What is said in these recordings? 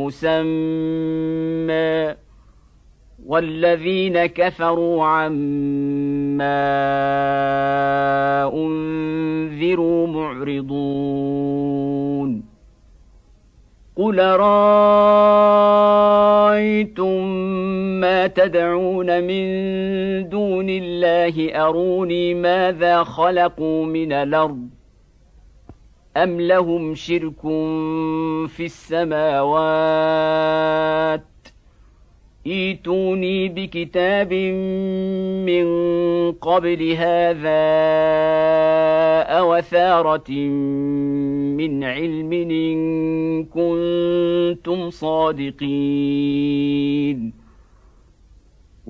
مسمى والذين كفروا عما أنذروا معرضون. قل رأيتم ما تدعون من دون الله أروني ماذا خلقوا من الأرض؟ أم لهم شرك في السماوات ايتوني بكتاب من قبل هذا أوثارة من علم إن كنتم صادقين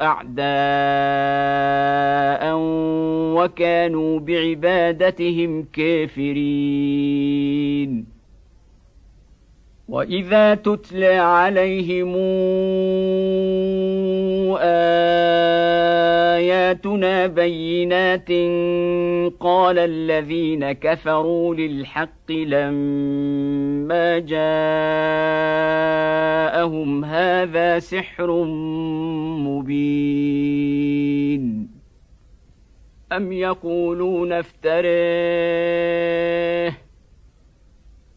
أعداء وكانوا بعبادتهم كافرين. وإذا تتلى عليهم اياتنا بينات قال الذين كفروا للحق لما جاءهم هذا سحر مبين ام يقولون افتريه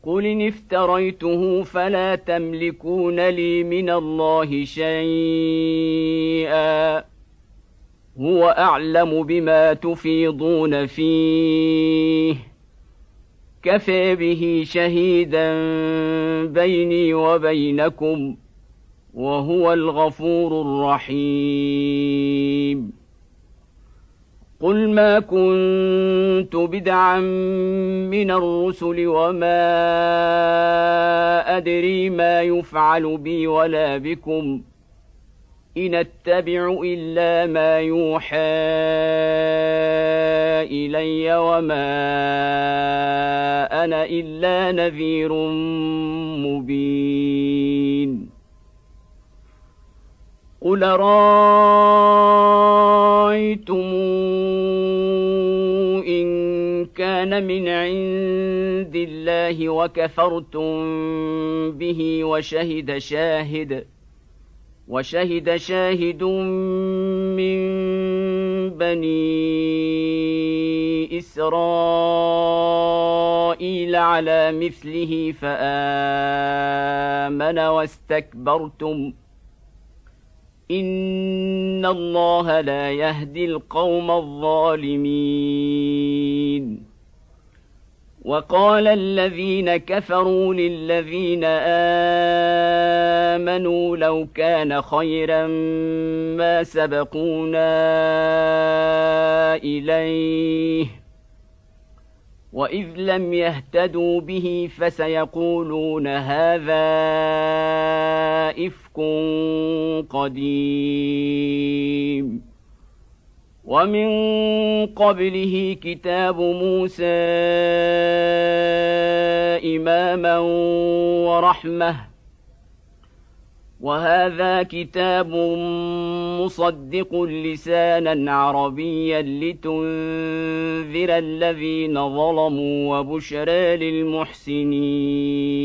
قل ان افتريته فلا تملكون لي من الله شيئا هو أعلم بما تفيضون فيه. كفى به شهيدا بيني وبينكم وهو الغفور الرحيم. قل ما كنت بدعا من الرسل وما أدري ما يفعل بي ولا بكم. إن اتبع إلا ما يوحى إلي وما أنا إلا نذير مبين. قل رايتم ان كان من عند الله وكفرتم به وشهد شاهد وشهد شاهد من بني إسرائيل على مثله فآمن واستكبرتم. إن الله لا يهدي القوم الظالمين. وقال الذين كفروا للذين آمنوا لو كان خيرا ما سبقونا إليه وإذ لم يهتدوا به فسيقولون هذا إفك قديم ومن قبله كتاب موسى إماما ورحمة. وهذا كتاب مصدق لسانا عربيا لتنذر الذين ظلموا وبشرى للمحسنين.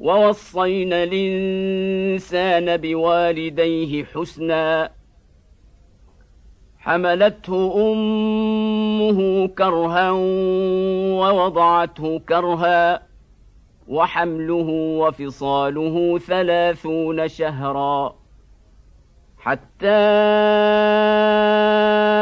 ووصينا الإنسان بوالديه حسنا. حملته أمه كرها ووضعته كرها وحمله وفصاله ثلاثون شهرا. حتى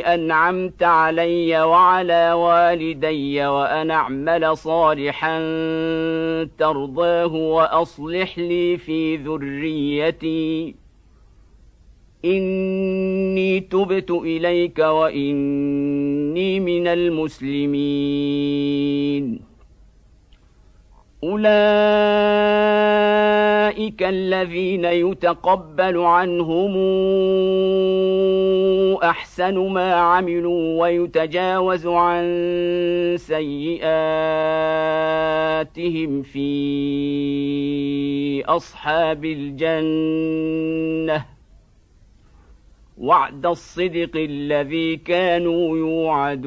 أنعمت علي وعلى والدي وأن أعمل صالحا ترضاه وأصلح لي في ذريتي. إني تبت إليك وإني من المسلمين. أولئك الذين يتقبل عنهم أحسن ما عملوا ويتجاوز عن سيئاتهم في أصحاب الجنة. وعد الصدق الذي كانوا يوعدون.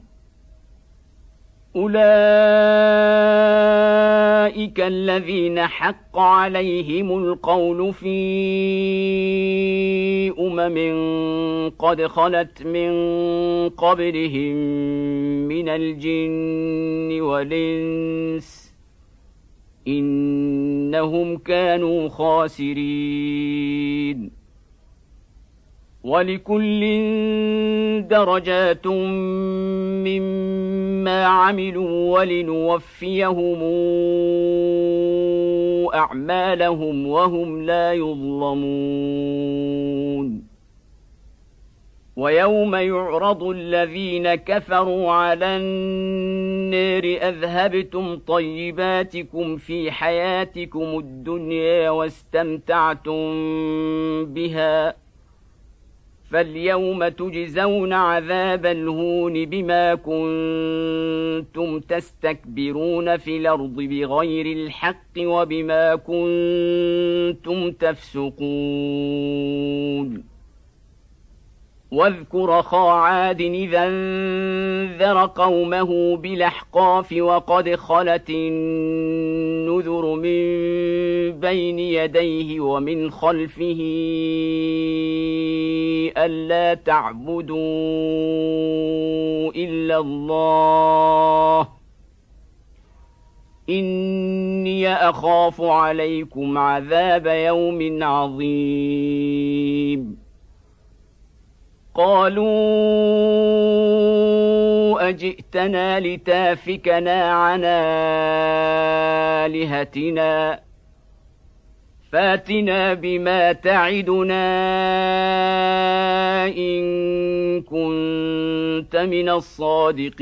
أولئك الذين حق عليهم القول في أمم قد خلت من قبلهم من الجن والإنس إنهم كانوا خاسرين. ولكل درجات مما عملوا ولنوفيهم أعمالهم وهم لا يظلمون. ويوم يعرض الذين كفروا على النار أذهبتم طيباتكم في حياتكم الدنيا واستمتعتم بها فاليوم تجزون عذاب الهون بما كنتم تستكبرون في الأرض بغير الحق وبما كنتم تفسقون. واذكر أخا عاد إذا انذر قومه بالأحقاف وقد خلت النذر من بين يديه ومن خلفه ألا تعبدوا إلا الله. إني أخاف عليكم عذاب يوم عظيم. قالوا اجئتنا لتافكنا عن آلهتنا. فاتنا بما تعدنا إن كنت من الصادقين.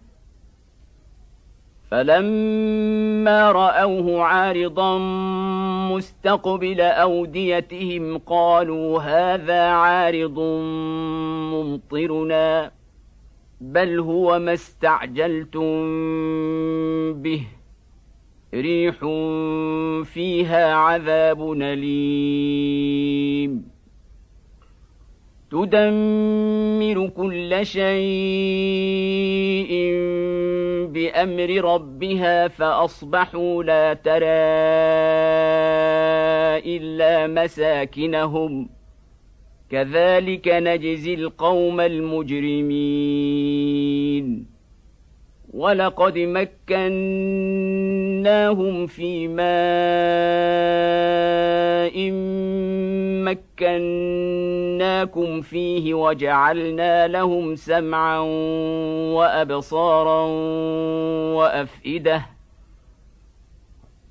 فلما رأوه عارضا مستقبل أوديتهم قالوا هذا عارض ممطرنا بل هو ما استعجلتم به ريح فيها عذاب أليم. تدمر كل شيء بأمر ربها فأصبحوا لا ترى إلا مساكنهم. كذلك نجزي القوم المجرمين. ولقد مكناهم في ماء مكناكم فيه وجعلنا لهم سمعا وابصارا وافئده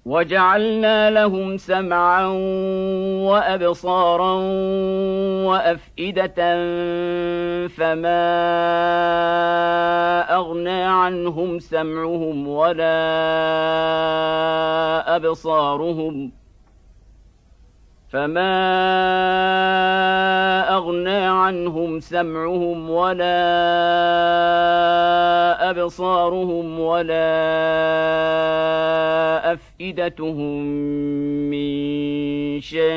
وجعلنا لهم سمعا وابصارا وافئده فما عنهم سمعهم ولا أبصارهم فما أغنى عنهم سمعهم ولا أبصارهم ولا أفئدتهم من شيء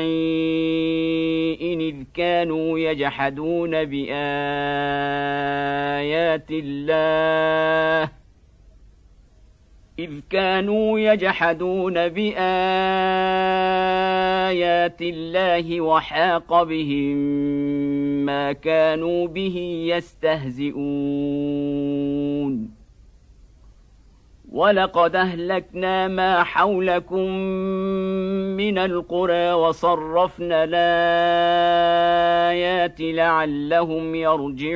إذ كانوا يجحدون بايات الله إذ كانوا يجحدون بآيات الله وحاق بهم ما كانوا به يستهزئون ولقد أهلكنا ما حولكم من القرى وصرفنا الآيات لعلهم يرجعون.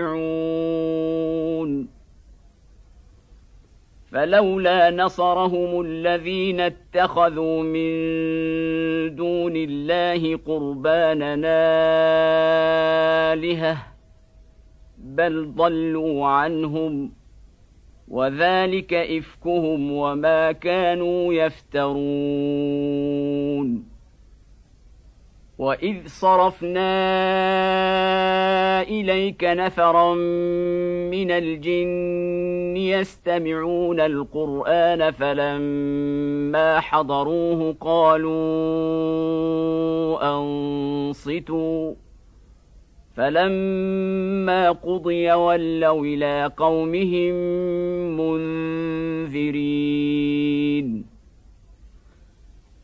فلولا نصرهم الذين اتخذوا من دون الله قرباننا الهه بل ضلوا عنهم. وذلك إفكهم وما كانوا يفترون. وإذ صرفنا إليك نفرا من الجن يستمعون القرآن فلما حضروه قالوا أنصتوا. فلما قضي ولوا إلى قومهم منذرين.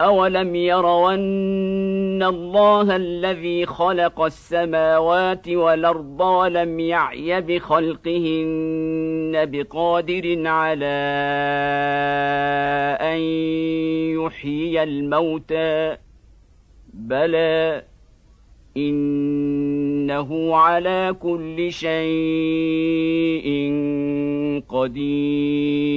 اولم يروا ان الله الذي خلق السماوات والارض ولم يعي بخلقهن بقادر على ان يحيي الموتى بلى انه على كل شيء قدير